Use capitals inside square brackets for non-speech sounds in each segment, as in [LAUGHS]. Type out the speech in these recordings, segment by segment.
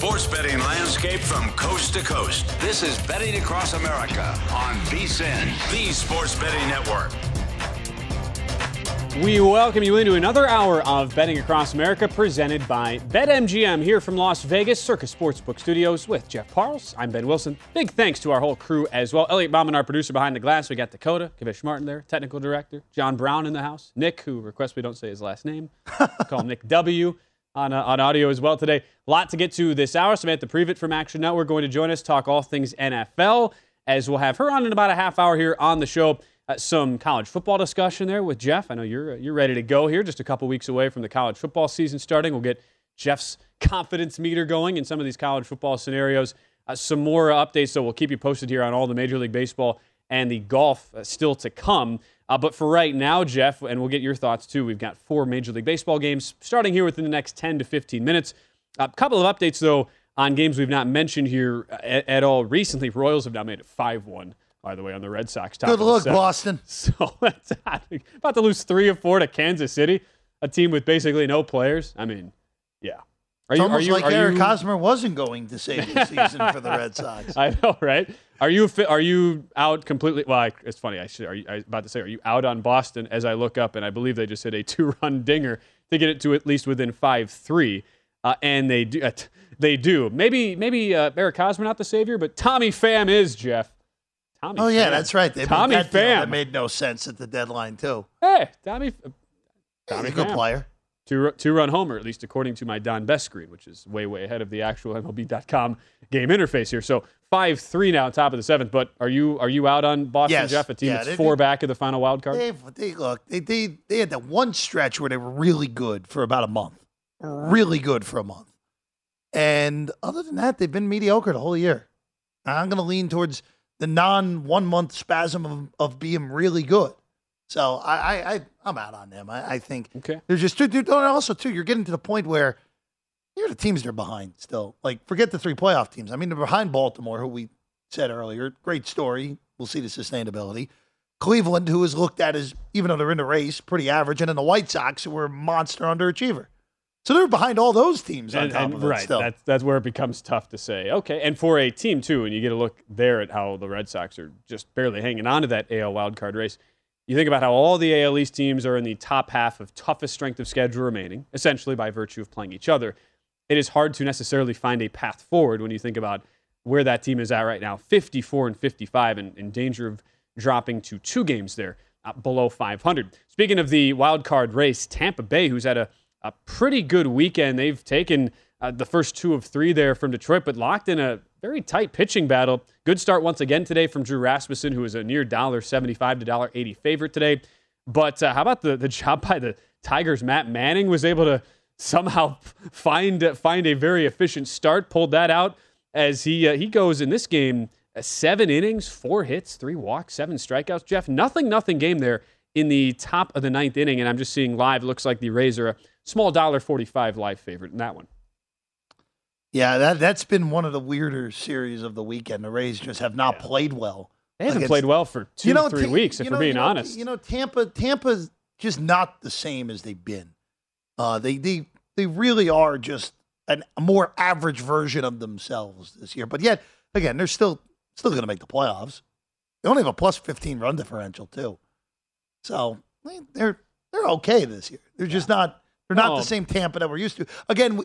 Sports betting landscape from coast to coast. This is Betting Across America on VSIN, the sports betting network. We welcome you into another hour of Betting Across America presented by BetMGM here from Las Vegas Circa Sportsbook Studios with Jeff Parles. I'm Ben Wilson. Big thanks to our whole crew as well. Elliot Bauman, our producer behind the glass. We got Dakota, Kavish Martin there, technical director. John Brown in the house. Nick, who requests we don't say his last name. [LAUGHS] call him Nick W. On, uh, on audio as well today. A lot to get to this hour. Samantha Previte from Action Network going to join us, talk all things NFL, as we'll have her on in about a half hour here on the show. Uh, some college football discussion there with Jeff. I know you're uh, you're ready to go here, just a couple weeks away from the college football season starting. We'll get Jeff's [LAUGHS] confidence meter going in some of these college football scenarios. Uh, some more updates, so we'll keep you posted here on all the Major League Baseball and the golf uh, still to come. Uh, but for right now, Jeff, and we'll get your thoughts too. We've got four Major League Baseball games starting here within the next 10 to 15 minutes. A couple of updates though on games we've not mentioned here at, at all recently. Royals have now made it 5 1 by the way, on the Red Sox. Top Good look, Boston. [LAUGHS] So that's [LAUGHS] about to lose three of four to Kansas City, a team with basically no players. I mean. Are it's you, almost you, like Eric you... Hosmer wasn't going to save the season for the Red Sox. [LAUGHS] I know, right? Are you are you out completely? Well, I, it's funny. I should. Are you, I was about to say, are you out on Boston? As I look up, and I believe they just hit a two-run [LAUGHS] dinger to get it to at least within five-three, uh, and they do. Uh, [LAUGHS] they do. Maybe maybe uh, Eric Hosmer not the savior, but Tommy Pham is Jeff. Tommy. Oh yeah, Pham. that's right. They Tommy that Pham. That made no sense at the deadline too. Hey, Tommy. Tommy, He's a good Pham. player. Two, two run homer, at least according to my Don Best screen, which is way, way ahead of the actual MLB.com game interface here. So five three now, top of the seventh. But are you are you out on Boston, yes. Jeff? A team yeah, that's they, four they, back of the final wild card. They, they look, they, they they had that one stretch where they were really good for about a month, oh, really good for a month, and other than that, they've been mediocre the whole year. I'm going to lean towards the non one month spasm of, of being really good. So I, I, I am out on them. I, I think okay. there's just two. Also, too, you're getting to the point where you're the teams they're behind still. Like forget the three playoff teams. I mean, they're behind Baltimore, who we said earlier. Great story. We'll see the sustainability. Cleveland, who is looked at as even though they're in the race, pretty average, and then the White Sox, who were monster underachiever. So they're behind all those teams on and, top and, of it. Right, still. that's that's where it becomes tough to say. Okay, and for a team too, and you get a look there at how the Red Sox are just barely hanging on to that AL wildcard race. You think about how all the AL East teams are in the top half of toughest strength of schedule remaining, essentially by virtue of playing each other. It is hard to necessarily find a path forward when you think about where that team is at right now, 54 and 55, and in danger of dropping to two games there uh, below 500. Speaking of the wild card race, Tampa Bay, who's had a, a pretty good weekend, they've taken uh, the first two of three there from Detroit, but locked in a very tight pitching battle. Good start once again today from Drew Rasmussen, who is a near $1.75 to $1.80 favorite today. But uh, how about the, the [LAUGHS] job by the Tigers? Matt Manning was able to somehow find find a very efficient start, pulled that out as he uh, he goes in this game uh, seven innings, four hits, three walks, seven strikeouts. Jeff, nothing, nothing game there in the top of the ninth inning, and I'm just seeing live. Looks like the Rays are a small dollar forty-five live favorite in that one. Yeah, that that's been one of the weirder series of the weekend. The Rays just have not yeah. played well. They haven't played well for two, you know, three ta- weeks, if know, we're being you know, honest. You know, Tampa, Tampa's just not the same as they've been. Uh, they they they really are just an, a more average version of themselves this year. But yet, again, they're still still going to make the playoffs. They only have a plus 15 run differential too, so they're they're okay this year. They're just not they're not the same Tampa that we're used to. Again,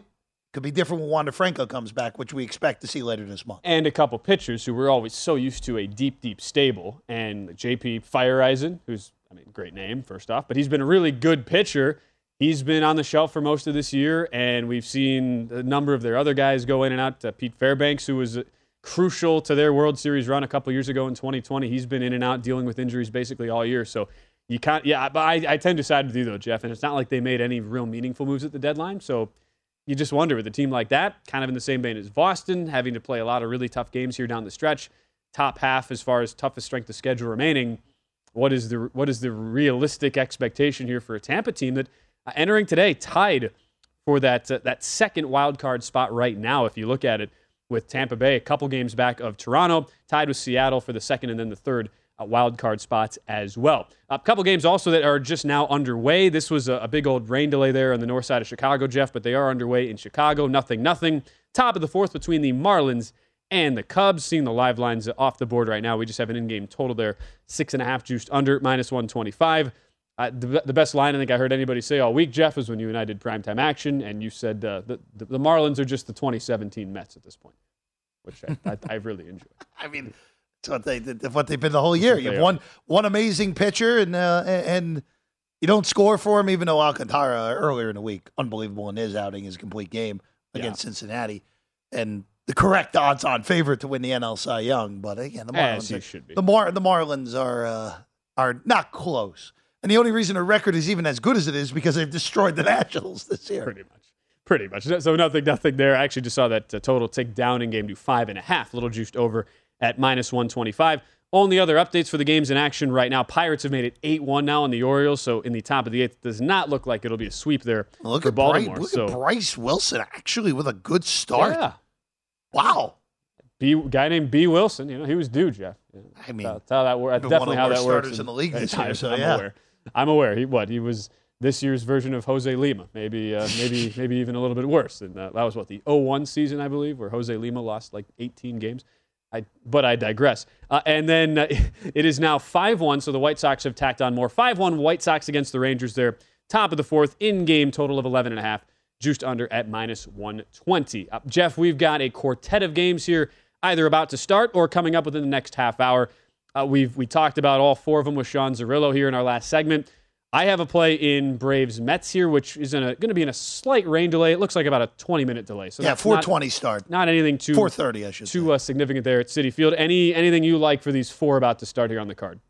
could be different when Wander Franco comes back, which we expect to see later this month. And a couple pitchers who we're always so used to a deep, deep stable. And JP Feyereisen, who's, I mean, great name, first off, but he's been a really good pitcher. He's been on the shelf for most of this year, and we've seen a number of their other guys go in and out. Uh, Pete Fairbanks, who was crucial to their World Series run a couple years ago in 2020, he's been in and out dealing with injuries basically all year. So you can't, yeah, but I, I tend to side with you though, Jeff. And it's not like they made any real meaningful moves at the deadline. So you just wonder with a team like that, kind of in the same vein as Boston, having to play a lot of really tough games here down the stretch, top half as far as toughest strength of schedule remaining. What is the what is the realistic expectation here for a Tampa team that uh, entering today tied for that uh, that second wild card spot right now? If you look at it, with Tampa Bay, a couple games back of Toronto, tied with Seattle for the second and then the third uh, wild card spots as well. A couple games also that are just now underway. This was a, a, big old rain delay there on the north side of Chicago, Jeff, but they are underway in Chicago. Nothing, nothing. Top of the fourth between the Marlins and the Cubs. Seeing the live lines off the board right now. We just have an in game total there six and a half juiced under, minus 125. Uh, the, the, best line I think I heard anybody say all week, Jeff, was when you and I did primetime action, and you said uh, the, the, the Marlins are just the 2017 Mets at this point, which I, I, I really enjoy. [LAUGHS] I mean, it's what they what they've been the whole year. You have one one amazing pitcher, and uh, and you don't score for him, even though Alcantara earlier in the week, unbelievable in his outing, his complete game against yeah. Cincinnati, and the correct odds-on favorite to win the NL Cy Young. But again, the Marlins, are, the Mar the Marlins are uh, are not close, and the only reason their record is even as good as it is because they've destroyed the [LAUGHS] Nationals this year. Pretty much. Pretty much. So nothing, nothing there. I actually just saw that uh, total tick down in game to five and a half, a little juiced over at minus 125. Only other updates for the games in action right now. Pirates have made it 8 1 now on the Orioles, so in the top of the eighth, does not look like it'll be a sweep there look for at Baltimore. Bryce, look so. at Bryce Wilson actually with a good start. Yeah. Wow. B guy named B Wilson, you know, he was due, Jeff. I mean, that's how that works. Definitely how that works. in the league this [LAUGHS] year, so I'm yeah. Aware. I'm aware. He what? He was this year's version of Jose Lima, maybe, uh, maybe, [LAUGHS] maybe even a little bit worse. And uh, that was what the 0-1 season, I believe, where Jose Lima lost like 18 games. I, but I digress. Uh, and then uh, [LAUGHS] it is now 5 1, so the White Sox have tacked on more. 5 1 White Sox against the Rangers there. Top of the fourth, in game total of 11.5, juiced under at minus 120. Uh, Jeff, we've got a quartet of games here, either about to start or coming up within the next half hour. Uh, we've we talked about all four of them with Sean Zerillo here in our last segment. I have a play in Braves Mets here, which is going to be in a slight rain delay. It looks like about a 20 minute delay. So yeah, 420 start. Not anything too 430, I should too uh, significant there at Citi Field. Any anything you like for these four about to start here on the card?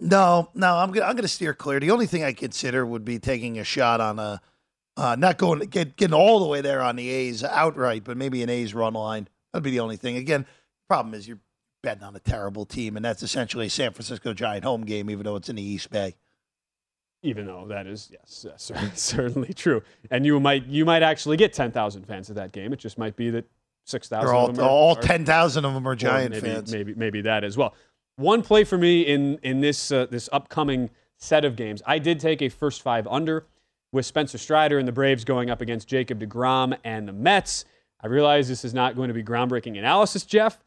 No, no, I'm gonna I'm gonna steer clear. The only thing I consider would be taking a shot on a uh, not going get getting all the way there on the A's outright, but maybe an A's run line. That'd be the only thing. Again, problem is you're betting on a terrible team, and that's essentially a San Francisco Giant home game, even though it's in the East Bay even though that is yes, [LAUGHS] yes certainly true. And you might you might actually get ten thousand fans at that game. It just might be that six thousand. All, all ten thousand of them are Giant maybe, fans. Maybe maybe that as well. One play for me in in this uh, this upcoming set of games. I did take a first five under with Spencer Strider and the Braves going up against Jacob DeGrom and the Mets. I realize this is not going to be groundbreaking analysis, Jeff.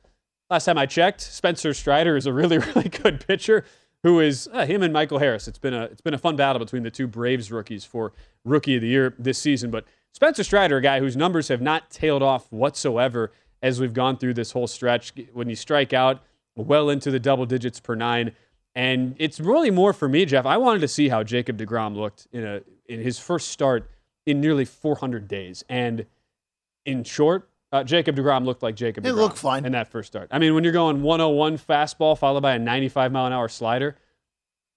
Last time I checked, Spencer Strider is a really [LAUGHS] really good pitcher who is uh, him and Michael Harris. It's been a it's been a fun battle between the two Braves rookies for rookie of the year this season. But Spencer Strider, a guy whose numbers have not tailed off whatsoever as we've gone through this whole stretch. When you strike out well into the double digits per nine, And it's really more for me, Jeff. I wanted to see how Jacob DeGrom looked in a in his first start in nearly 400 days. And in short, uh, Jacob DeGrom looked like Jacob It DeGrom looked fine. in that first start. I mean, when you're going 101 fastball followed by a 95 mile an hour slider,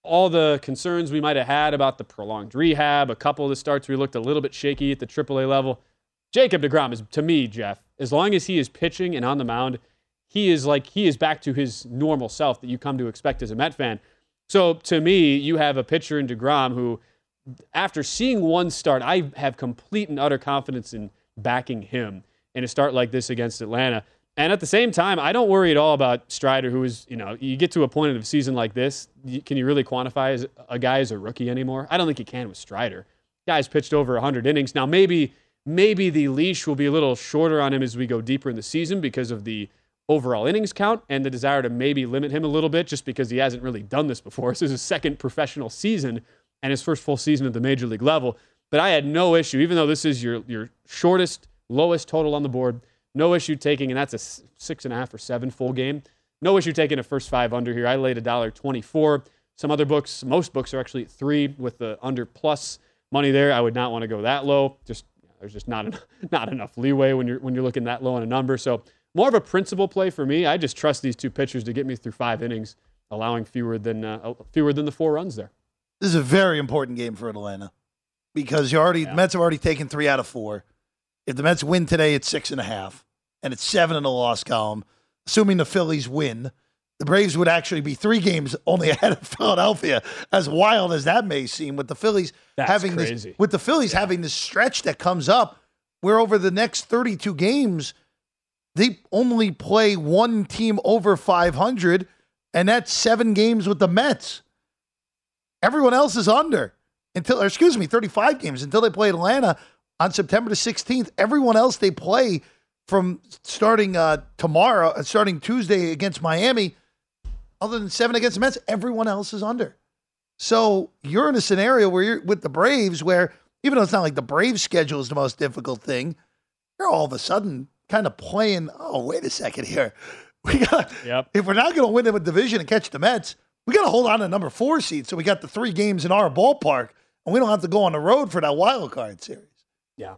all the concerns we might have had about the prolonged rehab, a couple of the starts we looked a little bit shaky at the AAA level. Jacob DeGrom is, to me, Jeff, as long as he is pitching and on the mound, he is like, he is back to his normal self that you come to expect as a Met fan. So to me, you have a pitcher in DeGrom who, after seeing one start, I have complete and utter confidence in backing him in a start like this against Atlanta. And at the same time, I don't worry at all about Strider, who is, you know, you get to a point of a season like this, can you really quantify as a guy as a rookie anymore? I don't think you can with Strider. Guy's pitched over 100 innings. Now, maybe maybe the leash will be a little shorter on him as we go deeper in the season because of the overall innings count and the desire to maybe limit him a little bit just because he hasn't really done this before. [LAUGHS] This is his second professional season and his first full season at the major league level. But I had no issue, even though this is your your shortest, lowest total on the board, no issue taking, and that's a six and a half or seven full game. No issue taking a first five under here. I laid a dollar twenty-four. Some other books, most books are actually at three with the under plus money there. I would not want to go that low. Just there's just not enough, [LAUGHS] not enough leeway when you're when you're looking that low on a number. So more of a principal play for me. I just trust these two pitchers to get me through five innings, allowing fewer than uh, fewer than the four runs there. This is a very important game for Atlanta because you already the Mets have already taken three out of four. If the Mets win today, it's six and a half, and it's seven in the loss column. Assuming the Phillies win, the Braves would actually be three games only [LAUGHS] ahead of Philadelphia. As wild as that may seem, with the Phillies That's having crazy. this, with the Phillies having this stretch that comes up, where over the next thirty-two games, they only play one team over five hundred, and that's seven games with the Mets. Everyone else is under until, or excuse me, 35 games until they play Atlanta on September the 16th. Everyone else they play from starting uh, tomorrow, uh, starting Tuesday against Miami, other than seven against the Mets, everyone else is under. So you're in a scenario where you're with the Braves, where even though it's not like the Braves schedule is the most difficult thing, you're all of a sudden kind of playing. Oh, wait a second here. [LAUGHS] We got Yep. if we're not going to win the division and catch the Mets, we got to hold on to number four seed. So we got the three games in our ballpark, and we don't have to go on the road for that wild card series. Yeah.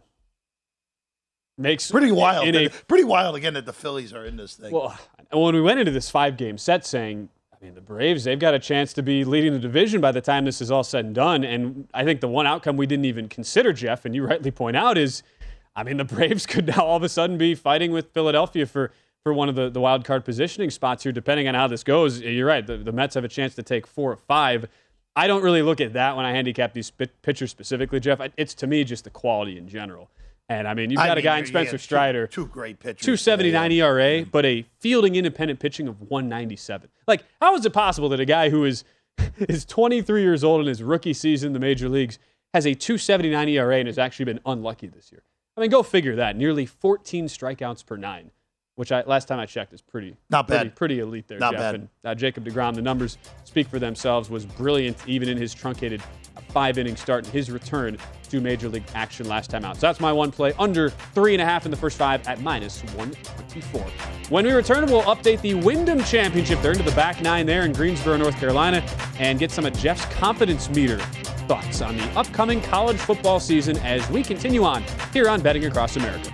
Makes Pretty wild. in a pretty wild again that the Phillies are in this thing. Well, when we went into this five game set saying, I mean, the Braves, they've got a chance to be leading the division by the time this is all said and done. And I think the one outcome we didn't even consider, Jeff, and you rightly point out, is I mean, the [LAUGHS] Braves could now all of a sudden be fighting with Philadelphia for, for one of the, the wild card positioning spots here, depending on how this goes. You're right. The, the Mets have a chance to take four or five. I don't really look at that when I handicap these pitchers specifically, Jeff. It's to me just the quality in general. And I mean, you've I got a guy in Spencer two- Strider. two great pitchers. 279 Yeah, yeah. ERA, mm-hmm. but a fielding independent pitching of 197. Like, how is it possible that a guy who is [LAUGHS] is 23 years old in his rookie season in the major leagues has a 279 ERA and has actually been unlucky this year? I mean, go figure that. Nearly 14 strikeouts per nine, which I last time I checked is pretty Not pretty, bad. pretty elite there, Not Jeff. bad. And uh, Jacob Degrom, the numbers speak for themselves. Was brilliant even in his truncated five inning start and his return to major league action last time out. So that's my one play under three and a half in the first five at minus 124. When we return, we'll update the Wyndham Championship. They're into the back nine there in Greensboro, North Carolina, and get some of Jeff's confidence meter thoughts on the upcoming college football season as we continue on here on Betting Across America.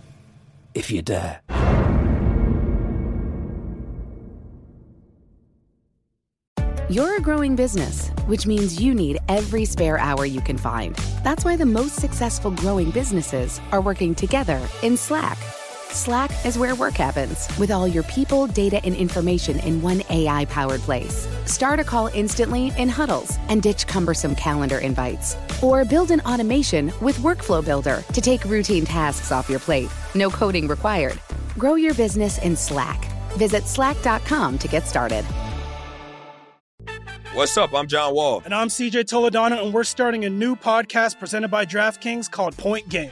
if you dare. You're a growing business, which means you need every spare hour you can find. That's why the most successful growing businesses are working together in Slack. Slack is where work happens, with all your people, data, and information in one AI powered place. Start a call instantly in huddles and ditch cumbersome calendar invites. Or build an automation with Workflow Builder to take routine tasks off your plate. No coding required. Grow your business in Slack. Visit slack.com to get started. What's up? I'm John Wall. And I'm CJ Toledano, and we're starting a new podcast presented by DraftKings called Point Game.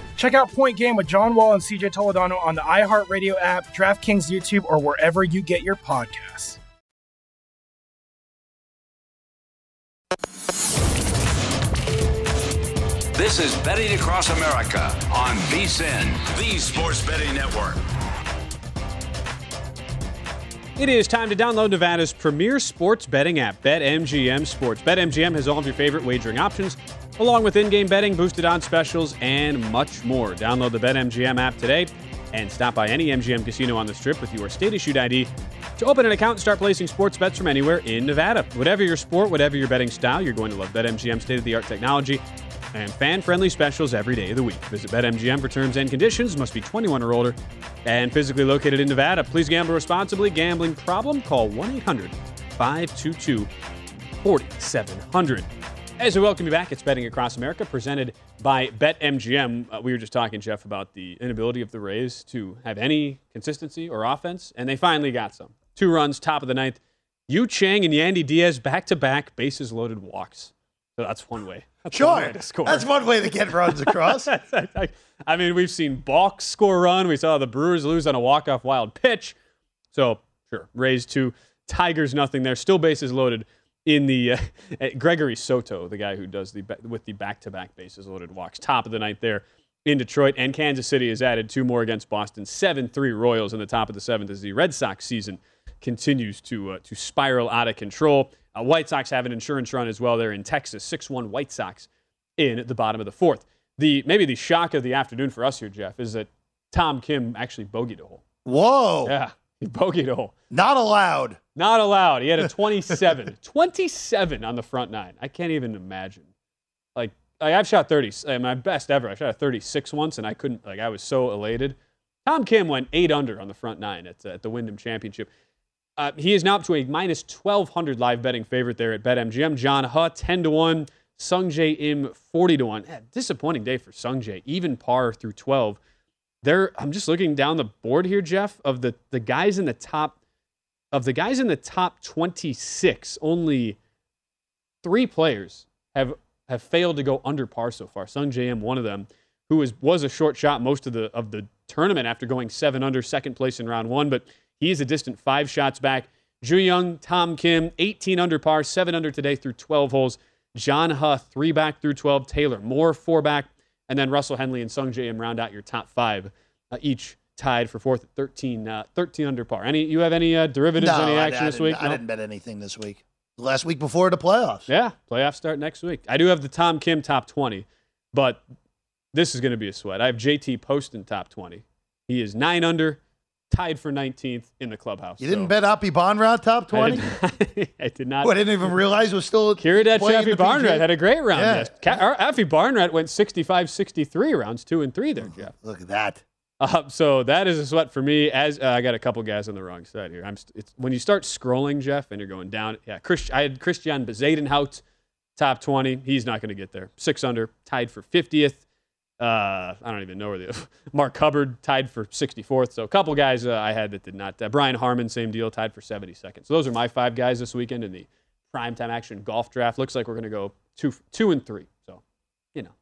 Check out Point Game with John Wall and CJ Toledano on the iHeartRadio app, DraftKings YouTube, or wherever you get your podcasts. This is Betting Across America on VSIN, the Sports Betting Network. It is time to download Nevada's premier sports betting app, BetMGM Sports. BetMGM has all of your favorite wagering options, along with in game betting, boosted odds specials, and much more. Download the BetMGM app today and stop by any MGM casino on the strip with your state issued ID to open an account and start placing sports bets from anywhere in Nevada. Whatever your sport, whatever your betting style, you're going to love BetMGM state of the art technology and fan friendly specials every day of the week. Visit BetMGM for terms and conditions. Must be 21 or older and physically located in Nevada. Please gamble responsibly. Gambling problem? Call 1 800 522 4700. As we welcome you back, it's Betting Across America presented by BetMGM. Uh, we were just talking, Jeff, about the inability of the Rays to have any consistency or offense, and they finally got some. Two runs, top of the ninth. Yu Chang and Yandy Diaz back to back, bases loaded walks. So that's one way. [LAUGHS] That's one Sure. way to score. That's one way to get runs [LAUGHS] across. [LAUGHS] I mean, we've seen Balk score run. We saw the Brewers lose on a walk-off wild pitch. So, sure, Rays two, Tigers nothing there. Still bases loaded in the uh, [LAUGHS] Gregory Soto, the guy who does the with the back-to-back bases loaded walks, top of the ninth there in Detroit. And Kansas City has added two more against Boston. Seven-three Royals in the top of the seventh as the Red Sox season continues to uh, to spiral out of control. Uh, White Sox have an insurance run as well there in Texas. Six-one White Sox in the bottom of the fourth. The maybe the shock of the afternoon for us here, Jeff, is that Tom Kim actually bogeyed a hole. Whoa. Yeah, he bogeyed a hole. Not allowed. Not allowed. He had a [LAUGHS] 27. 27 on the front nine. I can't even imagine. Like, like I've shot 30, uh, my best ever. I shot a 36 once, and I couldn't, like, I was so elated. Tom Kim went eight under on the front nine at, uh, at the Wyndham Championship. Uh, he is now up to a minus 1,200 live betting favorite there at BetMGM. John Huh, 10 to 1. Sung Jae Im, 40 to 1. Yeah, disappointing day for Sung Jae. Even par through 12. There, I'm just looking down the board here, Jeff, of the, the guys in the top of the guys in the top 26, only three players have have failed to go under par so far. Sung Im, one of them, who was was a short shot most of the of the tournament after going seven under, second place in round one, but he is a distant five shots back. Joohyung, Tom Kim, 18 under par, seven under today through 12 holes. John Huh, three back through 12. Taylor Moore, four back, and then Russell Henley and Sung Im round out your top five, uh, each tied for fourth at 13, uh, 13 under par. Any you have any uh, derivatives, no, any action I, this didn't- week? I No? didn't bet anything this week. Last week before the playoffs. Yeah, playoffs start next week. I do have the Tom Kim top 20, but this is going to be a sweat. I have JT Poston top 20. He is nine under, tied for 19th in the clubhouse. You didn't So bet Aphibarnrat top 20? did, [LAUGHS] I did not. Oh, I didn't even realize was still playing Aphibarnrat had a great round. Yeah. Yes. Aphibarnrat went 65 63 rounds two and three there, Jeff. Look at that. Uh, so that is a sweat for me. As uh, I got a couple guys on the wrong side here. I'm st- when you start scrolling, Jeff, and you're going down. Yeah, Chris, I had Christian Bezuidenhout, top 20. He's not going to get there. Six under, tied for 50th. Uh, I don't even know where the [LAUGHS] Mark Hubbard tied for 64th. So a couple guys uh, I had that did not. Uh, Brian Harman, same deal, tied for 72nd. So those are my five guys this weekend in the primetime action golf draft. Looks like we're going to go two, two and three. So, you know,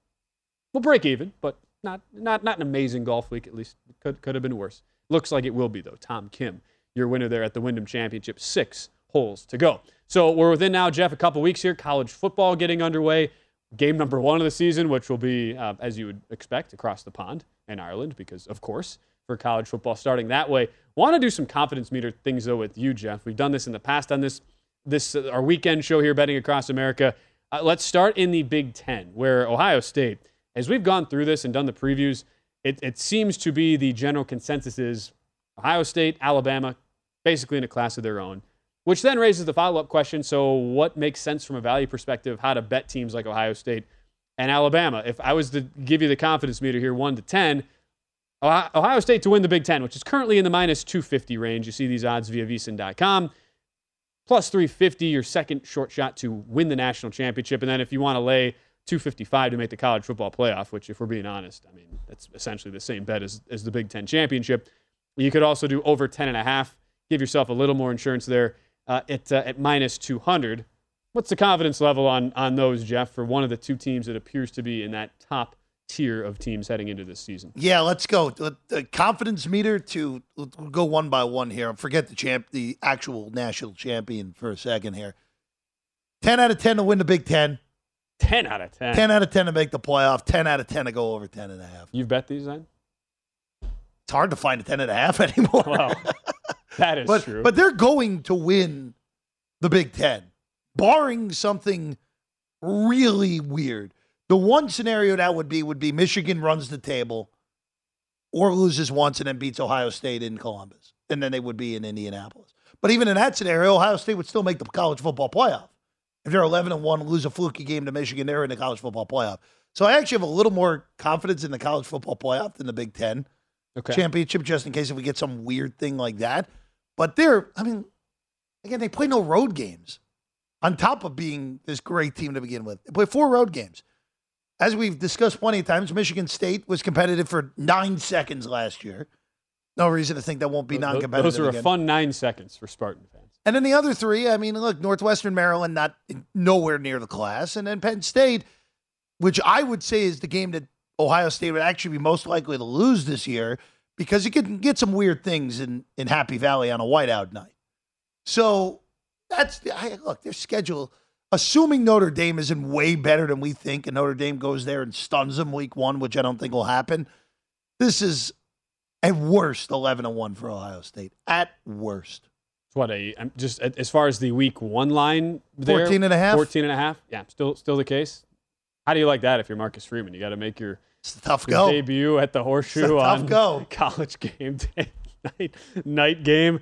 we'll break even, but not not not an amazing golf week. At least could could have been worse. Looks like it will be though. Tom Kim, your winner there at the Wyndham Championship, six holes to go. So we're within now, Jeff, a couple weeks here. College football getting underway. Game number one of the season, which will be, uh, as you would expect, across the pond in Ireland, because of course, for college football starting that way. Want to do some confidence meter things though with you, Jeff. We've done this in the past on this this uh, our weekend show here, betting across America. Uh, let's start in the Big Ten, where Ohio State, as we've gone through this and done the previews, it, it seems to be the general consensus is Ohio State, Alabama, basically in a class of their own. Which then raises the follow up question so, what makes sense from a value perspective, how to bet teams like Ohio State and Alabama? If I was to give you the confidence meter here, 1 to 10, Ohio State to win the Big Ten, which is currently in the minus 250 range. You see these odds via vsin.com. Plus 350, your second short shot to win the national championship. And then if you want to lay 255 to make the college football playoff, which, if we're being honest, I mean, that's essentially the same bet as, as the Big Ten championship. You could also do over 10.5, give yourself a little more insurance there uh, at, uh, at minus 200. What's the confidence level on, on those, Jeff, for one of the two teams that appears to be in that top tier of teams heading into this season? Yeah, let's go. The confidence meter to we'll go one by one here. Forget the champ, the actual national champion for a second here. 10 out of 10 to win the Big Ten. 10 out of 10. 10 out of 10 to make the playoff. 10 out of 10 to go over 10 and a half. You've bet these then? It's hard to find a 10 and a half [LAUGHS] anymore. Well, that is but, true. But they're going to win the Big Ten, barring something really weird. The one scenario that would be would be Michigan runs the table or loses once and then beats Ohio State in Columbus. And then they would be in Indianapolis. But even in that scenario, Ohio State would still make the college football playoff. If they're 11 and 1, lose a fluky game to Michigan, they're in the college football playoff. So I actually have a little more confidence in the college football playoff than the Big Ten okay. championship, just in case if we get some weird thing like that. But they're, I mean, again, they play no road games on top of being this great team to begin with. They play four road games. As we've discussed plenty of times, Michigan State was competitive for nine seconds last year. No reason to think that won't be non competitive. Those are again. a fun nine seconds for Spartan fans. And then the other three, I mean, look, Northwestern Maryland, not nowhere near the class. And then Penn State, which I would say is the game that Ohio State would actually be most likely to lose this year because you can get some weird things in, in Happy Valley on a whiteout night. So that's I, look, their schedule, assuming Notre Dame isn't way better than we think, and Notre Dame goes there and stuns them week one, which I don't think will happen. This is at worst 11 and 1 for Ohio State. At worst. What a I'm just as far as the week one line there, 14 and a half? 14 and a half. Yeah, still still the case. How do you like that if you're Marcus Freeman? You got to make your, tough your go. debut at the horseshoe It's a tough on go. [LAUGHS] college game day [LAUGHS] night, night game.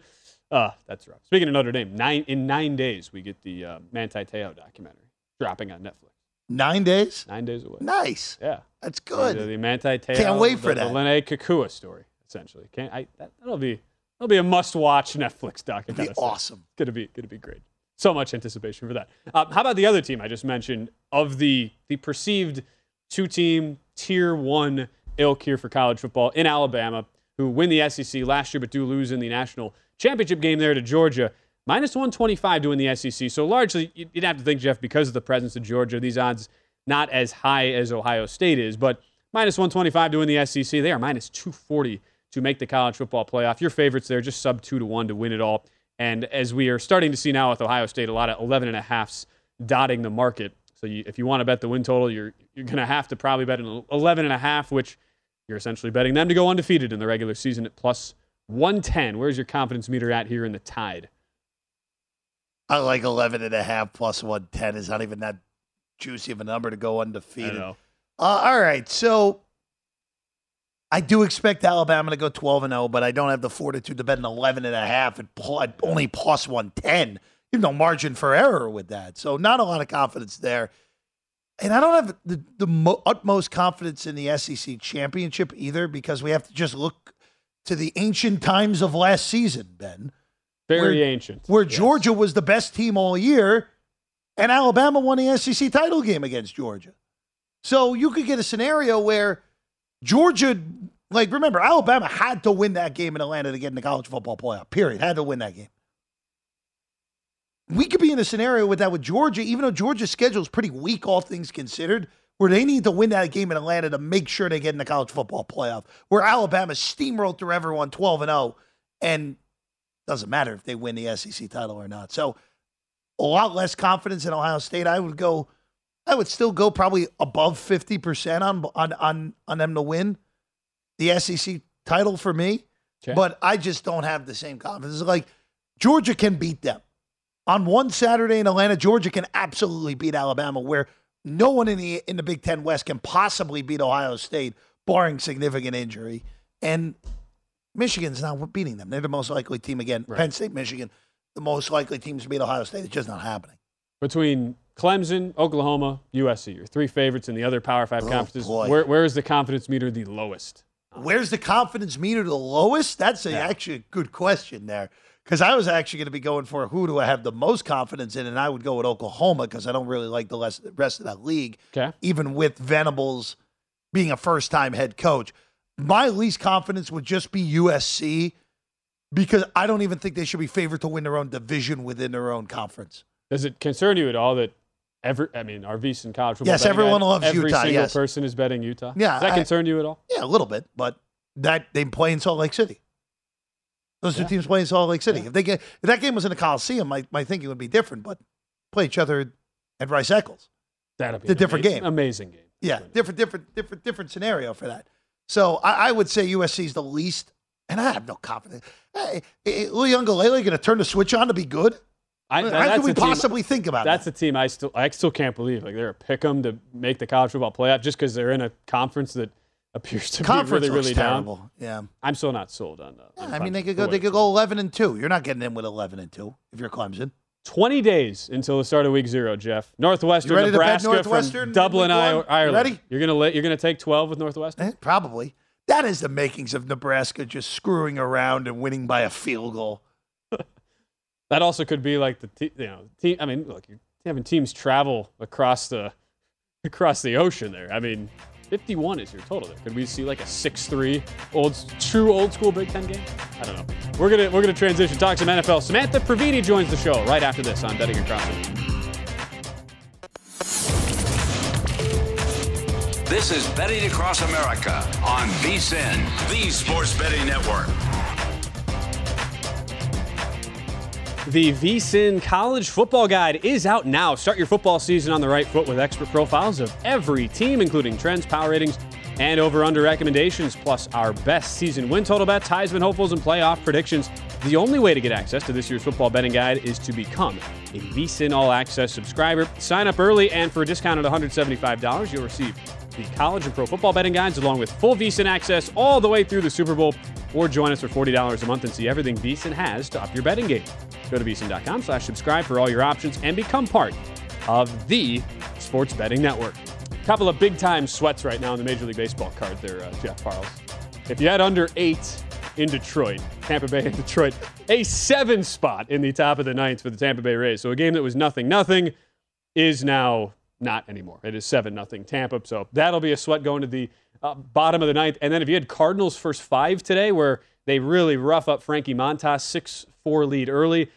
Uh, that's rough. Speaking of Notre Dame, nine in nine days we get the uh, Manti Te'o documentary dropping on Netflix. Nine days? Nine days away. Nice. Yeah, That's good. The, the Manti Te'o. Can't wait for the, that. The Lennay Kekua story, essentially. Can't I? That, that'll be that'll be a must-watch Netflix doc. I It'd be awesome. It's gonna be gonna be great. So much anticipation for that. Um, how about the other team I just mentioned of the the perceived two-team tier one ilk here for college football in Alabama, who win the SEC last year but do lose in the national championship game there to Georgia. Minus 125 to win the SEC. So largely, you'd you'd have to think, Jeff, because of the presence of Georgia, these odds not as high as Ohio State is, but minus 125 to win the SEC. They are minus 240 to make the college football playoff. Your favorites there, just sub two to one to win it all. And as we are starting to see now with Ohio State, a lot of 11 and a halfs dotting the market. So you, if you want to bet the win total, you're you're going to have to probably bet an 11 and a half, which you're essentially betting them to go undefeated in the regular season at plus 110. Where's your confidence meter at here in the tide? I like 11 and a half plus 110 is not even that juicy of a number to go undefeated. I know. Uh, all right. So I do expect Alabama to go 12 and 0, but I don't have the fortitude to bet an 11 and a half at only plus 110. You have no margin for error with that. So not a lot of confidence there. And I don't have the, the mo- utmost confidence in the SEC championship either because we have to just look to the ancient times of last season, Ben. Very where, ancient. Where Georgia was the best team all year and Alabama won the SEC title game against Georgia. So you could get a scenario where Georgia, like remember, Alabama had to win that game in Atlanta to get in the college football playoff. Period. Had to win that game. We could be in a scenario with that with Georgia, even though Georgia's schedule is pretty weak, all things considered, where they need to win that game in Atlanta to make sure they get in the college football playoff. Where Alabama steamrolled through everyone 12 and 0, and doesn't matter if they win the SEC title or not. So a lot less confidence in Ohio State. I would go, I would still go probably above 50% on on on, on them to win the SEC title for me. Okay. But I just don't have the same confidence. Like Georgia can beat them. On one Saturday in Atlanta, Georgia can absolutely beat Alabama, where no one in the in the Big Ten West can possibly beat Ohio State, barring significant injury. And Michigan's not beating them. They're the most likely team again. Penn State, Michigan, the most likely teams to beat Ohio State. It's just not happening. Between Clemson, Oklahoma, USC, your three favorites in the other Power Five Oh, conferences. Where, where is the confidence meter the lowest? Where's the confidence meter the lowest? That's a, actually a good question there. Because I was actually going to be going for who do I have the most confidence in, and I would go with Oklahoma because I don't really like the rest, rest of that league, Okay. even with Venables being a first time head coach. My least confidence would just be USC because I don't even think they should be favored to win their own division within their own conference. Does it concern you at all that every, I mean, our VSiN college football Yes, everyone loves every Utah, single yes. person is betting Utah. Yeah, Does that I- concern you at all? Yeah, a little bit, but that they play in Salt Lake City. Those two teams play in Salt Lake City. If they get if that game was in the Coliseum, my, my thinking would be different. But play each other at Rice Eccles. That'd be a different ama- game. Amazing game. Yeah, different, different, different, different scenario for that. So I, I would say USC is the least, and I have no confidence. Hey, eh, eh, hey, Louis Ungalele going to turn the switch on to be good? I, How that's can we a team- possibly think about that? That's a team I still I still can't believe like they're a pick 'em to make the college football playoff just because they're in a conference that appears to Conference be really really down. terrible. Yeah. I'm still not sold on that. I mean, they could go. They could go eleven and two. You're not getting in with eleven and two if you're Clemson. 20 days until the start of week zero, Jeff. Northwestern, You ready to Nebraska Northwestern from Dublin, week? I- You Ireland. ready? You're gonna let, you're gonna take 12 with Northwestern. Eh, probably. That is the makings of Nebraska just screwing around and winning by a field goal. That also could be like the te- you know team. I mean, look, you're having teams travel across the [LAUGHS] across the ocean there. I mean, 51 is your total there. Could we see like a 6-3 old true old school Big Ten game? I don't know. We're gonna we're gonna transition. Talk some NFL. Samantha Previte joins the show right after this on Betting Across. This is Betting Across America on VSIN, the Sports Betting Network. The VSIN College Football Guide is out now. Start your football season on the right foot with expert profiles of every team, including trends, power ratings, and over-under recommendations, plus our best season win total bets, Heisman hopefuls, and playoff predictions. The only way to get access to this year's football betting guide is to become a VSIN All Access subscriber. Sign up early, and for a discount discounted $175, you'll receive the college and pro football betting guides along with full VSIN access all the way through the Super Bowl. Or join us for $40 a month and see everything VSIN has to up your betting game. Go to VSIN.com slash subscribe for all your options and become part of the Sports Betting Network. Couple of big time sweats right now in the Major League Baseball card there, uh, Jeff Parles. If you had under eight in Detroit, Tampa Bay and [LAUGHS] Detroit, a seven spot in the top of the ninth for the Tampa Bay Rays. So a game that was nothing nothing is now not anymore. It is seven nothing Tampa. So that'll be a sweat going to the uh, bottom of the ninth. And then if you had Cardinals first five today, where they really rough up Frankie Montas, six four lead early.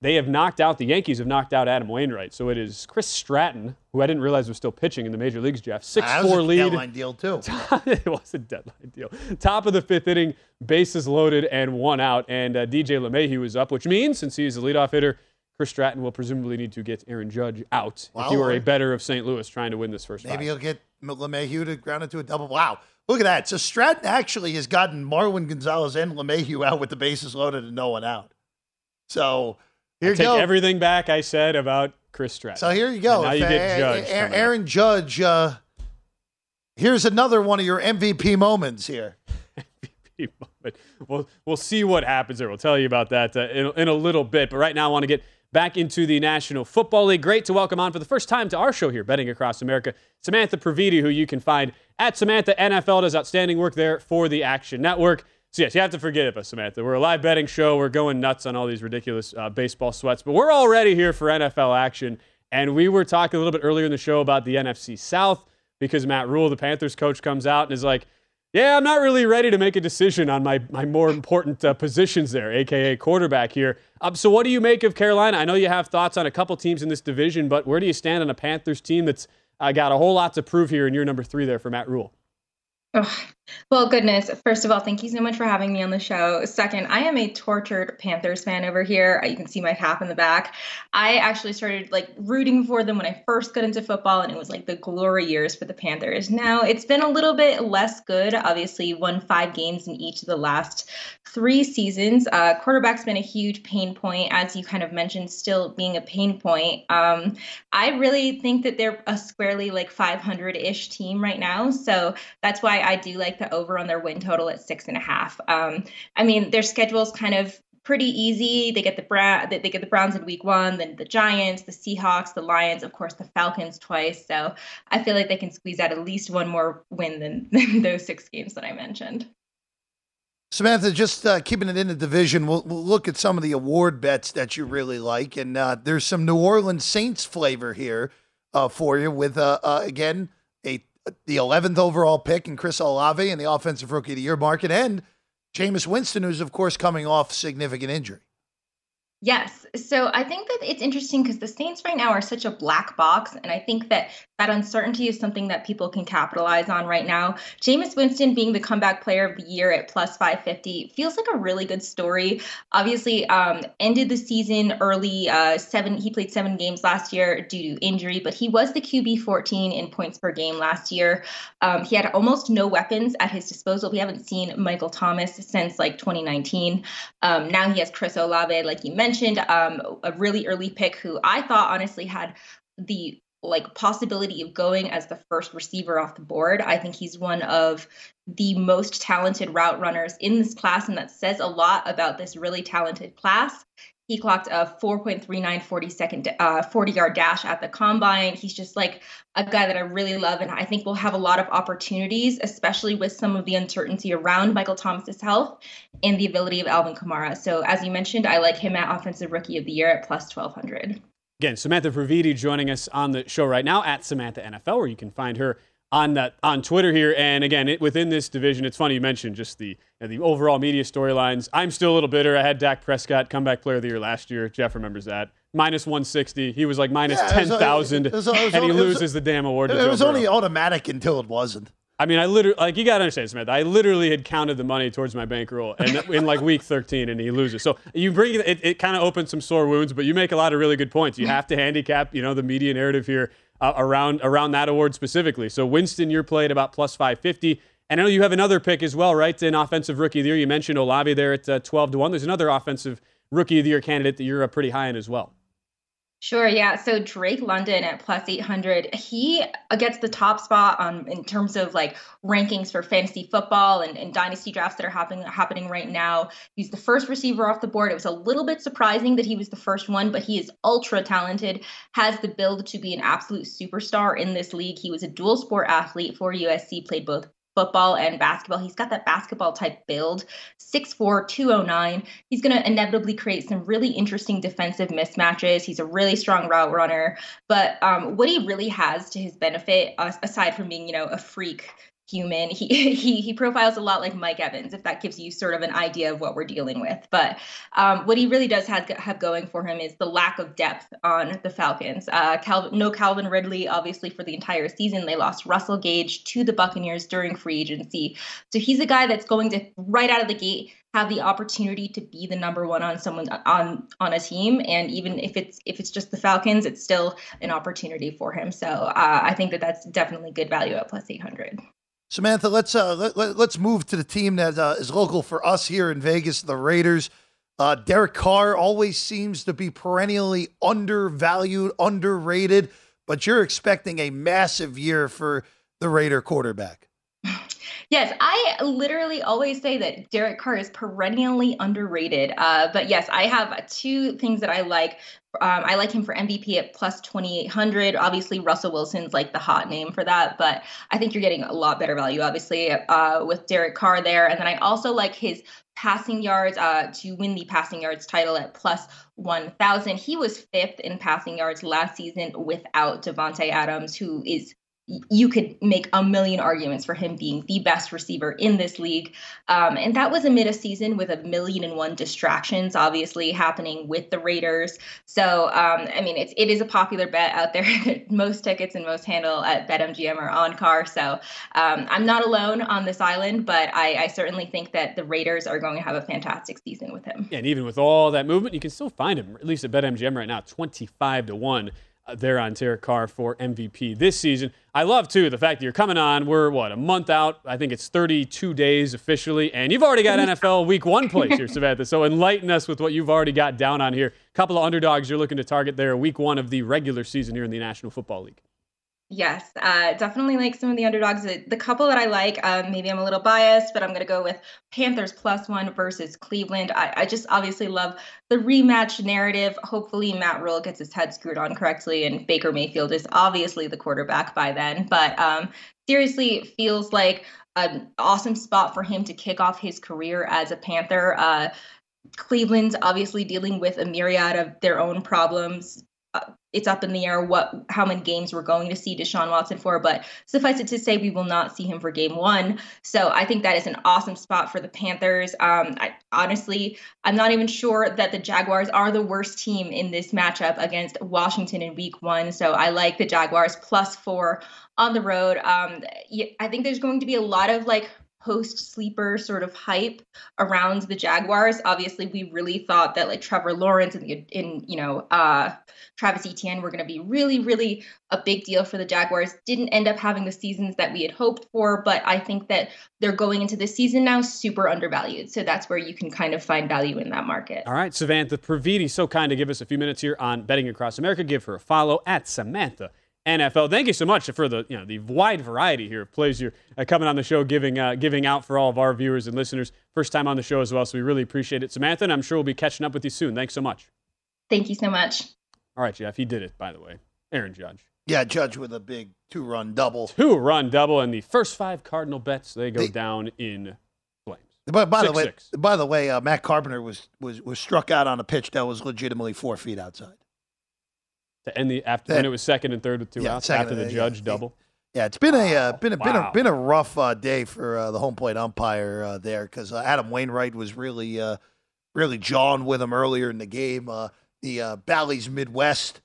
They have knocked out the Yankees have knocked out Adam Wainwright. So it is Chris Stratton, who I didn't realize was still pitching in the major leagues. Jeff six That was four a lead. deadline deal too. [LAUGHS] it was a deadline deal. Top of the fifth inning, bases loaded and one out. And uh, DJ LeMahieu was up, which means since he's the leadoff hitter, Chris Stratton will presumably need to get Aaron Judge out if you are a better of St. Louis trying to win this first Maybe five. he'll get LeMahieu to ground into a double. Wow. Look at that. So Stratton actually has gotten Marwin Gonzalez and LeMahieu out with the bases loaded and no one out. So here I you take go. everything back I said about Chris Stratton. So here you go. And now If, you uh, get Judge. Aaron, coming up. Aaron Judge. Uh, here's another one of your MVP moments here. [LAUGHS] but we'll we'll see what happens there. We'll tell you about that uh, in, in a little bit. But right now, I want to get back into the National Football League. Great to welcome on for the first time to our show here, betting across America, Samantha Previte, who you can find at Samantha NFL. Does outstanding work there for the Action Network. So yes, you have to forgive us, Samantha. We're a live betting show. We're going nuts on all these ridiculous uh, baseball sweats, but we're already here for NFL action. And we were talking a little bit earlier in the show about the NFC South because Matt Rhule, the Panthers coach, comes out and is like, Yeah, I'm not really ready to make a decision on my, my more important uh, positions there, aka quarterback here. Um, so, what do you make of Carolina? I know you have thoughts on a couple teams in this division, but where do you stand on a Panthers team that's uh, got a whole lot to prove here, and you're number three there for Matt Rhule. Oh, well, goodness. First of all, thank you so much for having me on the show. Second, I am a tortured Panthers fan over here. Uh, you can see my cap in the back. I actually started like rooting for them when I first got into football, and it was like the glory years for the Panthers. Now it's been a little bit less good. Obviously, won five games in each of the last three seasons. Uh, quarterback's been a huge pain point, as you kind of mentioned, still being a pain point. Um, I really think that they're a squarely like 500 ish team right now. So that's why I do like the over on their win total at six and a half. Um, I mean, their schedule is kind of pretty easy. They get the Brown, they get the Browns in week one, then the Giants, the Seahawks, the Lions, of course, the Falcons twice. So I feel like they can squeeze out at least one more win than, [LAUGHS] than those six games that I mentioned. Samantha, just uh, keeping it in the division, we'll, we'll, look at some of the award bets that you really like, and uh, there's some New Orleans Saints flavor here uh, for you with uh, uh, again a the 11th overall pick in Chris Olave in the Offensive Rookie of the Year market, and Jameis Winston, who's of course coming off significant injury. Yes. So I think that it's interesting because the Saints right now are such a black box. And I think that that uncertainty is something that people can capitalize on right now. Jameis Winston being the comeback player of the year at plus 550 feels like a really good story. Obviously, um, ended the season early. Uh, seven. He played seven games last year due to injury, but he was the QB 14 in points per game last year. Um, he had almost no weapons at his disposal. We haven't seen Michael Thomas since like 2019. Um, now he has Chris Olave, like you mentioned, um, a really early pick who I thought honestly had the like possibility of going as the first receiver off the board. I think he's one of the most talented route runners in this class, and that says a lot about this really talented class. He clocked a 4.39 40 second uh, 40 yard dash at the combine. He's just like a guy that I really love, and I think will have a lot of opportunities, especially with some of the uncertainty around Michael Thomas's health and the ability of Alvin Kamara. So, as you mentioned, I like him at Offensive Rookie of the Year at plus 1200. Again, Samantha Previte joining us on the show right now at Samantha NFL, where you can find her on that on Twitter here. And again, it, within this division, it's funny you mentioned just the you know, the overall media storylines. I'm still a little bitter. I had Dak Prescott comeback player of the year last year. Jeff remembers that. Minus 160. He was like minus Yeah, 10,000, it was- it was- and he it was- loses the damn award. to It was Burrow. only automatic until it wasn't. I mean, I literally, like, you got to understand, Smith. I literally had counted the money towards my bankroll and in like week 13, and he loses. So you bring it, it kind of opens some sore wounds, but you make a lot of really good points. You mm-hmm. have to handicap, you know, the media narrative here uh, around around that award specifically. So Winston, you're played about plus 550. And I know you have another pick as well, right? In offensive rookie of the year, you mentioned Olave there at uh, 12 to one. There's another offensive rookie of the year candidate that you're uh, pretty high in as well. Sure, yeah. So Drake London at plus 800, he gets the top spot on in terms of like rankings for fantasy football and, and dynasty drafts that are happening happening right now. He's the first receiver off the board. It was a little bit surprising that he was the first one, but he is ultra talented, has the build to be an absolute superstar in this league. He was a dual sport athlete for USC, played both football and basketball. He's got that basketball type build, 6'4, 209. He's going to inevitably create some really interesting defensive mismatches. He's a really strong route runner. But um, what he really has to his benefit, uh, aside from being, you know, a freak human. He [LAUGHS] he he profiles a lot like Mike Evans, if that gives you sort of an idea of what we're dealing with. But um, what he really does have have going for him is the lack of depth on the Falcons. Uh, Calvin, no Calvin Ridley, obviously for the entire season. They lost Russell Gage to the Buccaneers during free agency, so he's a guy that's going to right out of the gate have the opportunity to be the number one on someone on on a team and even if it's if it's just the falcons it's still an opportunity for him so uh, i think that that's definitely good value at plus 800 Samantha, let's uh, let, us move to the team that uh, is local for us here in Vegas, the Raiders. Uh, Derek Carr always seems to be perennially undervalued, underrated, but you're expecting a massive year for the Raider quarterback. Yes, I literally always say that Derek Carr is perennially underrated. Uh, but yes, I have two things that I like. Um, I like him for MVP at plus 2,800. Obviously, Russell Wilson's like the hot name for that, but I think you're getting a lot better value, obviously, uh, with Derek Carr there. And then I also like his passing yards uh, to win the passing yards title at plus 1,000. He was fifth in passing yards last season without Davante Adams, who is you could make a million arguments for him being the best receiver in this league. Um, and that was amid a season with a million and one distractions, obviously happening with the Raiders. So, um, I mean, it's, it is a popular bet out there. [LAUGHS] most tickets and most handle at BetMGM are on Carr. So um, I'm not alone on this island, but I, I certainly think that the Raiders are going to have a fantastic season with him. Yeah, and even with all that movement, you can still find him, at least at BetMGM right now, 25 to 1 uh, Uh, there on Derek Carr for MVP this season. I love, too, the fact that you're coming on. We're, what, a month out? I think it's 32 days officially. And you've already got mm-hmm. NFL week one place here, Samantha. So enlighten us with what you've already got down on here. A couple of underdogs you're looking to target there, week one of the regular season here in the National Football League. Yes, uh, definitely like some of the underdogs. The couple that I like, um, maybe I'm a little biased, but I'm going to go with Panthers plus one versus Cleveland. I, I, just obviously love the rematch narrative. Hopefully, Matt Rhule gets his head screwed on correctly, and Baker Mayfield is obviously the quarterback by then. But um, seriously, it feels like an awesome spot for him to kick off his career as a Panther. Uh, Cleveland's obviously dealing with a myriad of their own problems it's up in the air what how many games we're going to see Deshaun Watson for, but suffice it to say we will not see him for game one. So I think that is an awesome spot for the Panthers. Um, I, honestly, I'm not even sure that the Jaguars are the worst team in this matchup against Washington in Week One. So I like the Jaguars plus four on the road. Um, I think there's going to be a lot of like post sleeper sort of hype around the Jaguars. Obviously, we really thought that like Trevor Lawrence and, in you know uh, Travis Etienne were going to be really, really a big deal for the Jaguars. Didn't end up having the seasons that we had hoped for, but I think that they're going into this season now super undervalued. So that's where you can kind of find value in that market. All right, Samantha Previte, so kind to give us a few minutes here on betting across America. Give her a follow at Samantha NFL. Thank you so much for the you know the wide variety here of plays you're uh, coming on the show, giving uh, giving out for all of our viewers and listeners. First time on the show as well, so we really appreciate it, Samantha. And I'm sure we'll be catching up with you soon. Thanks so much. Thank you so much. All right, Jeff, he did it by the way. Aaron Judge. Yeah, Judge with a big two-run double. Two-run double, and the first five Cardinal bets they go they, down in flames. But by six, the way, six. by the way, uh, Matt Carpenter was was was struck out on a pitch that was legitimately four feet outside to end the after when it was second and third with two yeah, outs after the judge yeah, double. Yeah, it's been a uh, been a, wow. been a been a rough uh, day for uh, the home plate umpire uh, there because uh, Adam Wainwright was really uh, really jawing with him earlier in the game. the Bally's Midwest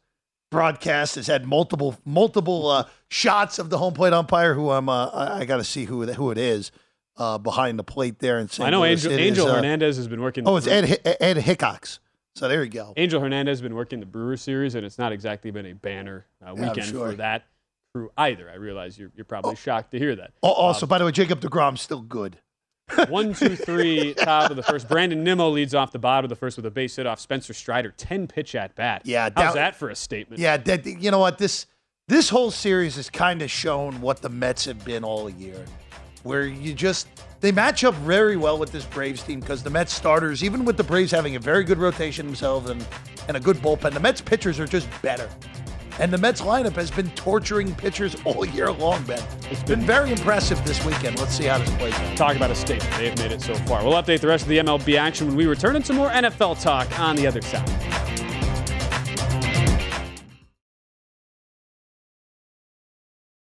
broadcast has had multiple multiple shots of the home plate umpire who I'm I, I got to see who who it is. behind the plate there St. I know Louis. Angel, Angel Hernandez has been working. Oh, it's Ed Ed Hickox. So there you go. Angel Hernandez has been working the Brewer series, and it's not exactly been a banner uh, weekend yeah, sure. for that crew either. I realize you're, you're probably oh, shocked to hear that. Also, um, by the way, Jacob DeGrom's still good. [LAUGHS] one, two, three, top of the first. Brandon Nimmo leads off the bottom of the first with a base hit off Spencer Strider. 10 pitch at bat. Yeah. How's that for a statement? Yeah. That, you know what? This, this whole series has kind of shown what the Mets have been all year, where you just they match up very well with this Braves team because the Mets starters, even with the Braves having a very good rotation themselves and, and a good bullpen, the Mets pitchers are just better. And the Mets lineup has been torturing pitchers all year long, Ben. It's been very impressive this weekend. Let's see how this plays out. Talk about a statement. They have made it so far. We'll update the rest of the MLB action when we return and some more NFL talk on the other side.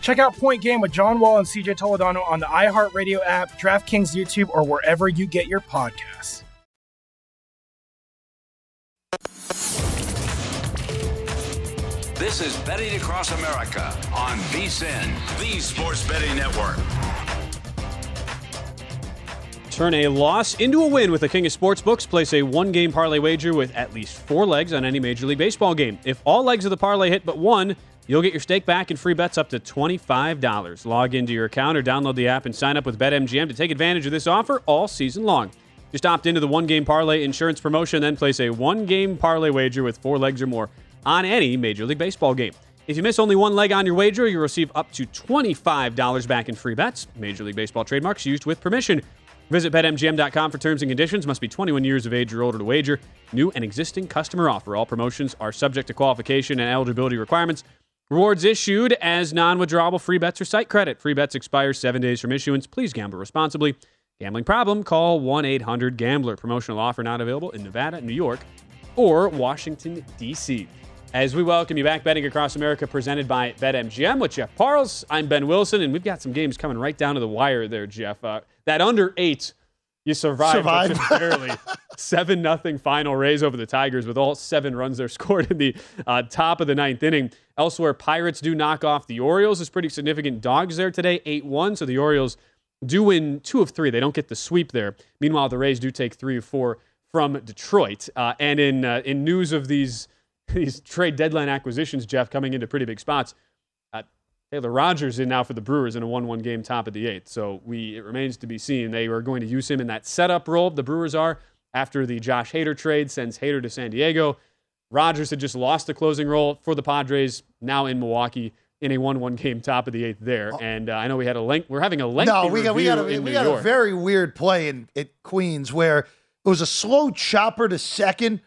Check out Point Game with John Wall and CJ Toledano on the iHeartRadio app, DraftKings YouTube, or wherever you get your podcasts. This is Betting Across America on VSIN, the Sports Betting Network. Turn a loss into a win with the King of Sportsbooks. Place a one game parlay wager with at least four legs on any Major League Baseball game. If all legs of the parlay hit but one, you'll get your stake back and free bets up to $25. Log into your account or download the app and sign up with BetMGM to take advantage of this offer all season long. Just opt into the one game parlay insurance promotion, then place a one game parlay wager with four legs or more on any Major League Baseball game. If you miss only one leg on your wager, you'll receive up to $25 back in free bets. Major League Baseball trademarks used with permission. Visit BetMGM.com for terms and conditions. Must be 21 years of age or older to wager. New and existing customer offer. All promotions are subject to qualification and eligibility requirements. Rewards issued as non withdrawable free bets or site credit. Free bets expire seven days from issuance. Please gamble responsibly. Gambling problem? Call 1 800 Gambler. Promotional offer not available in Nevada, New York, or Washington, D.C. As we welcome you back, Betting Across America, presented by BetMGM with Jeff Parles. I'm Ben Wilson, and we've got some games coming right down to the wire there, Jeff. Uh, that under eight, you survived, Survived. [LAUGHS] barely. Seven nothing final Rays over the Tigers with all seven runs they're [LAUGHS] scored in the uh, top of the ninth inning. Elsewhere, Pirates do knock off the Orioles. Is pretty significant dogs there today, eight one. So the Orioles do win two of three. They don't get the sweep there. Meanwhile, the Rays do take three of four from Detroit. Uh, and in uh, in news of these [LAUGHS] these trade deadline acquisitions, Jeff coming into pretty big spots. Taylor Rogers in now for the Brewers in a one-one game top of the eighth. So we it remains to be seen. They are going to use him in that setup role. The Brewers are after the Josh Hader trade sends Hader to San Diego. Rogers had just lost the closing role for the Padres. Now in Milwaukee in a one-one game top of the eighth there. And uh, I know we had a length. We're having a lengthy Oh. No, we got we got a, we New got York. a very weird play in at Queens where it was a slow chopper to second,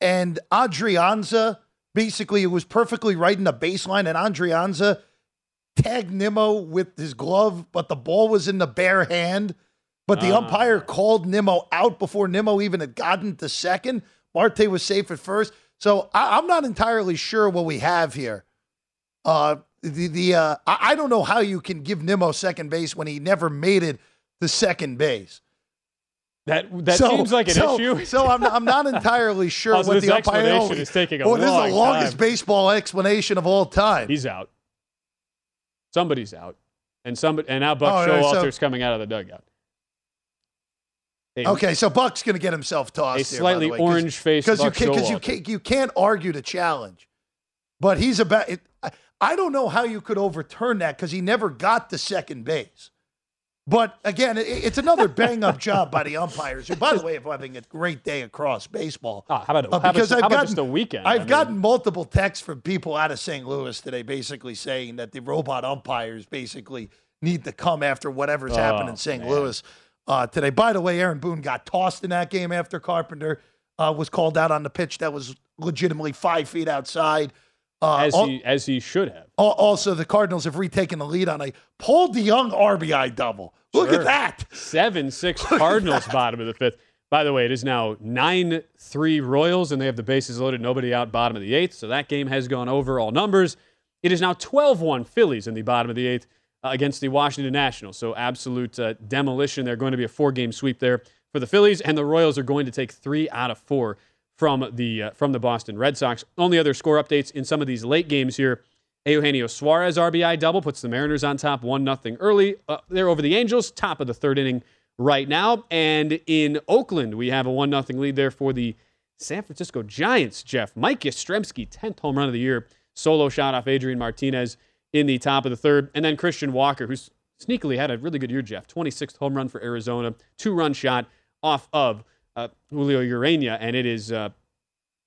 and Adrianza basically it was perfectly right in the baseline, and Adrianza tagged Nimmo with his glove, but the ball was in the bare hand. But the Ah. umpire called Nimmo out before Nimmo even had gotten to second. Marte was safe at first. So I, I'm not entirely sure what we have here. Uh, the the uh, I, I don't know how you can give Nimmo second base when he never made it to second base. That that seems like an so, issue. So I'm I'm not [LAUGHS] entirely sure Oh, so what the umpire. explanation is taking a Well, this is the longest time. baseball explanation of all time. He's out. Somebody's out, and somebody and now Buck Oh, yeah, so- Showalter's coming out of the dugout. Okay, so Buck's going to get himself tossed. A here, by the slightly way, 'cause- orange-faced because you can't because you can't you can't argue the challenge, but he's about it. I, I don't know how you could overturn that because he never got to second base. But again, it's another [LAUGHS] bang up job by the umpires, who, by the way, are having a great day across baseball. Ah, how about Uh, how about- because how I've about gotten, just a weekend? I've I mean- gotten multiple texts from people out of St. Louis today, basically saying that the robot umpires basically need to come after whatever's happened Oh, in St. man. Louis uh, today. By the way, Aaron Boone got tossed in that game after Carpenter uh, was called out on the pitch that was legitimately five feet outside. Uh, as he as he should have. also, the Cardinals have retaken the lead on a Paul DeJong RBI double. Look Sure. at that. Seven six [LAUGHS] Cardinals bottom of the fifth. By the way, it is now nine three Royals, and they have the bases loaded, nobody out, bottom of the eighth. So that game has gone over all numbers. It is now 12 1 Phillies in the bottom of the eighth uh, against the Washington Nationals. So absolute uh, demolition. They're going to be a four game sweep there for the Phillies, and the Royals are going to take three out of four from the uh, from the Boston Red Sox. Only other score updates in some of these late games here. Eugenio Suarez RBI double puts the Mariners on top one nothing early. Uh, they're over the Angels, top of the third inning right now. And in Oakland, we have a one nothing lead there for the San Francisco Giants. Jeff Mike Yastrzemski, 10th home run of the year, solo shot off Adrian Martinez in the top of the third, and then Christian Walker, who's sneakily had a really good year. Jeff, 26th home run for Arizona, two run shot off of uh, Julio Ureña, and it is uh,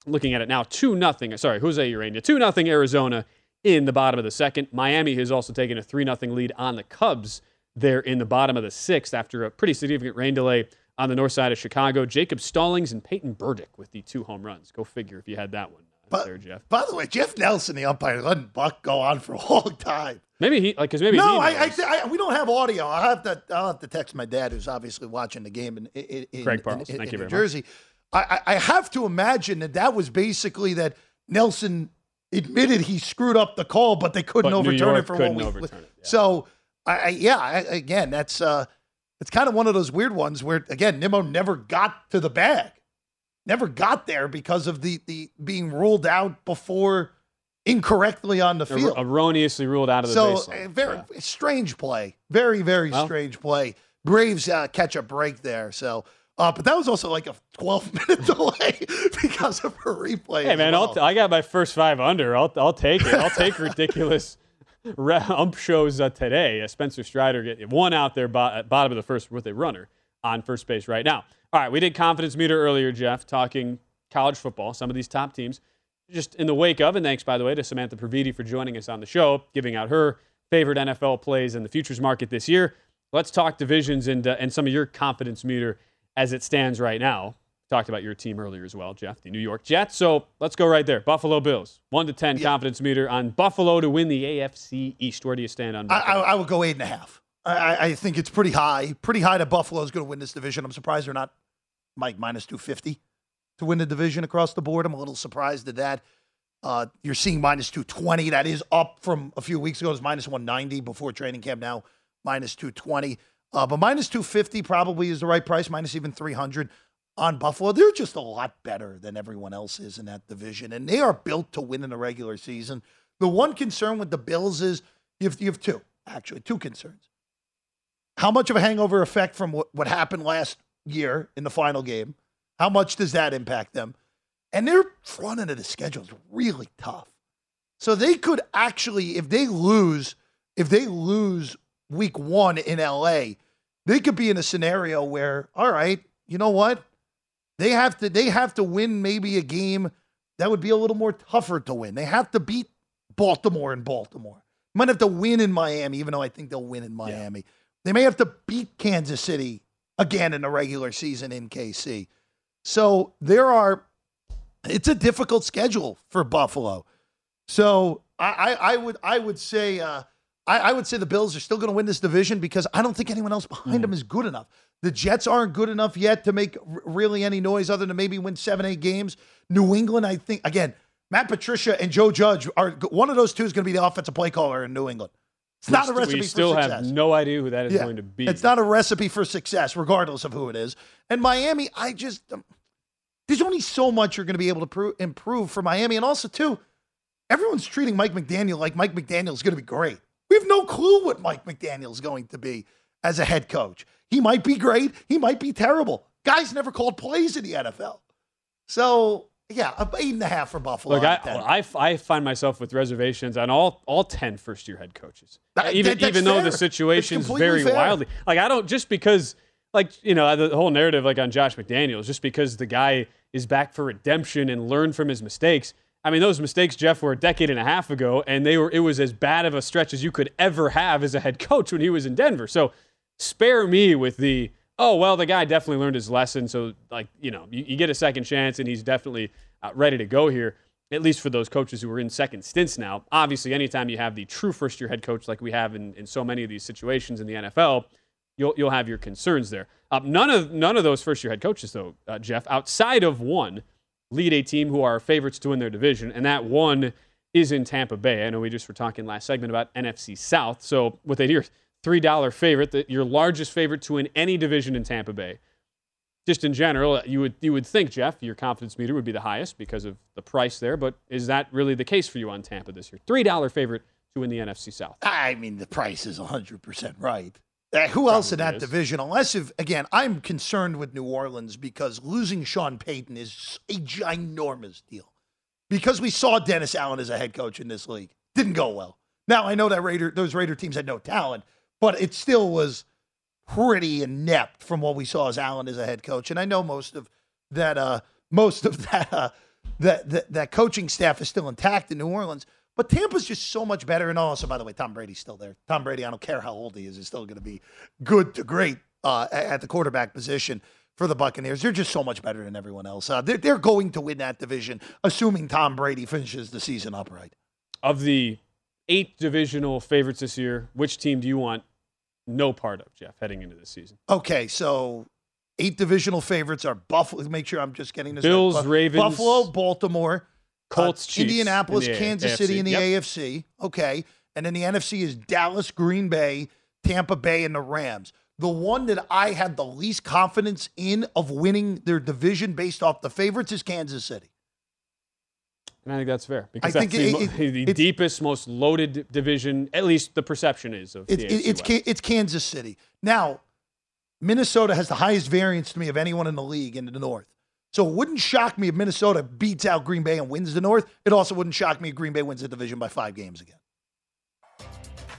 looking at it now two nothing. Sorry, Jose Ureña two nothing Arizona in the bottom of the second. Miami has also taken a 3 0 lead on the Cubs there in the bottom of the sixth after a pretty significant rain delay on the north side of Chicago. Jacob Stallings and Peyton Burdick with the two home runs. Go figure if you had that one but, there, Jeff. By the way, Jeff Nelson, the umpire, letting Buck go on for a long time. Maybe he like because maybe no, I, I, I, we don't have audio. I have to I'll have to text my dad, who's obviously watching the game in, in, in Craig Parles. in, Thank in you New very Jersey. I, I have to imagine that that was basically that Nelson admitted he screwed up the call, but they couldn't But overturn it for couldn't one week. it, So, I, I yeah, I, again, that's uh, it's kind of one of those weird ones where again, Nimmo never got to the bag, never got there because of the the being ruled out before incorrectly on the field. erroneously ruled out of the so baseline. uh, very strange play, very very Well. strange play. Braves uh, catch a break there. So. Uh, but that was also like a 12 [LAUGHS] minute delay [LAUGHS] because of a replay. Hey man, well. I'll t- I got my first five under. I'll I'll take it. I'll take [LAUGHS] ridiculous ump shows uh, today. Uh, Spencer Strider get one out there bo- bottom of the first with a runner on first base right now. All right, we did confidence meter earlier, Jeff, talking college football. Some of these top teams, just in the wake of, and thanks by the way to Samantha Previte for joining us on the show, giving out her favorite NFL plays in the futures market this year. Let's talk divisions and uh, and some of your confidence meter as it stands right now. Talked about your team earlier as well, Jeff, the New York Jets. So let's go right there. Buffalo Bills, one to ten confidence meter on Buffalo to win the AFC East. Where do you stand on? I, I, I would go eight and a half. I, I- I think it's pretty high. Pretty high that Buffalo is going to win this division. I'm surprised they're not Mike minus 250 to win the division across the board. I'm a little surprised at that. Uh, you're seeing minus 220. That is up from a few weeks ago. It was minus 190 before training camp. Now minus 220. Uh, but minus 250 probably is the right price. Minus even 300 on Buffalo. They're just a lot better than everyone else is in that division, and they are built to win in the regular season. The one concern with the Bills is you have, you have two, actually, two concerns. How much of a hangover effect from what, what happened last year in the final game? How much does that impact them? And their front end of the schedule is really tough. So they could actually, if they lose, if they lose week one in LA, they could be in a scenario where, all right, you know what? They have to they have to win maybe a game that would be a little more tougher to win. They have to beat Baltimore in Baltimore. Might have to win in Miami, even though I think they'll win in Miami. They may have to beat Kansas City again in the regular season in KC. So there are it's a difficult schedule for Buffalo. So I, I, I would I would say uh, I, I would say the Bills are still going to win this division because I don't think anyone else behind them is good enough. The Jets aren't good enough yet to make r- really any noise other than maybe win seven eight games. New England, I think again, Matt Patricia and Joe Judge are one of those two is going to be the offensive play caller in New England. It's not a We recipe still for have success. no idea who that is Yeah. going to be. It's not a recipe for success, regardless of who it is. And Miami, I just um, there's only so much you're going to be able to pro- improve for Miami, and also too, everyone's treating Mike McDaniel like Mike McDaniel is going to be great. We have no clue what Mike McDaniel is going to be as a head coach. He might be great. He might be terrible. Guys never called plays in the NFL. So yeah, eight and a half for Buffalo. Look, I, out of 10. well, I, I find myself with reservations on all all ten first year head coaches. That- even that- even though fair. the situation's very fair. wildly like I don't just because like you know the whole narrative like on Josh McDaniels just because the guy is back for redemption and learned from his mistakes. I mean those mistakes Jeff were a decade and a half ago and they were it was as bad of a stretch as you could ever have as a head coach when he was in Denver. So spare me with the oh well the guy definitely learned his lesson. So like you know you, you get a second chance and he's definitely uh, ready to go here at least for those coaches who are in second stints now. Obviously anytime you have the true first year head coach like we have in, in so many of these situations in the nfl you'll, you'll have your concerns there. Uh, none of none of those first year head coaches though uh, jeff outside of one lead a team who are favorites to win their division and that one is in tampa bay. I know we just were talking last segment about nfc south. So with eight years. $3 favorite, the, your largest favorite to win any division in Tampa Bay. Just in general, you would, you would think, Jeff, your confidence meter would be the highest because of the price there, but is that really the case for you on Tampa this year? $3 favorite to win the NFC South. I mean, the price is 100% right. Uh, who Probably else in that is. division? Unless if again, I'm concerned with New Orleans because losing Sean Payton is a ginormous deal. Because we saw Dennis Allen as a head coach in this league, didn't go well. Now I know that Raider those Raider teams had no talent, but it still was pretty inept from what we saw as Allen as a head coach. And I know most of that uh, most of [LAUGHS] that, uh, that that that coaching staff is still intact in New Orleans. But Tampa's just so much better. And also, by the way, Tom Brady's still there. Tom Brady, I don't care how old he is, is still going to be good to great uh, at the quarterback position for the Buccaneers. They're just so much better than everyone else. Uh, they're, they're going to win that division, assuming Tom Brady finishes the season upright. Of the eight divisional favorites this year, which team do you want no part of, Jeff, heading into this season? Okay, so eight divisional favorites are Buffalo. Make sure I'm just getting this Bills, right. Ravens, Buffalo, Baltimore, Colts, uh, Indianapolis, in A- Kansas. City in the Yep. AFC. Okay, and then the NFC is Dallas, Green Bay, Tampa Bay, and the Rams. The one that I have the least confidence in of winning their division based off the favorites is Kansas City. And I think that's fair because I that's think the, it- mo- it- [LAUGHS] the deepest, most loaded division. At least the perception is of AFC it's West. It's Kansas City. Now, Minnesota has the highest variance to me of anyone in the league in the North. So it wouldn't shock me if Minnesota beats out Green Bay and wins the North. It also wouldn't shock me if Green Bay wins the division by five games again.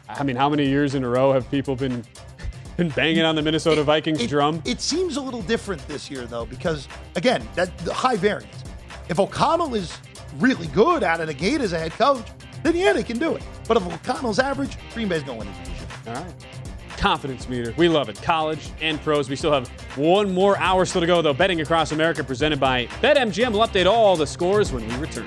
I mean, how many years in a row have people been [LAUGHS] been banging on the Minnesota Vikings drum? It seems a little different this year though, because again, that the high variance. If O'Connell is really good out of the gate as a head coach, then yeah, they can do it. But if O'Connell's average, Green Bay's going to win. All right. Confidence meter. We love it. College and pros. We still have one more hour still to go, though. Betting Across America presented by BetMGM. We'll update all the scores when we return.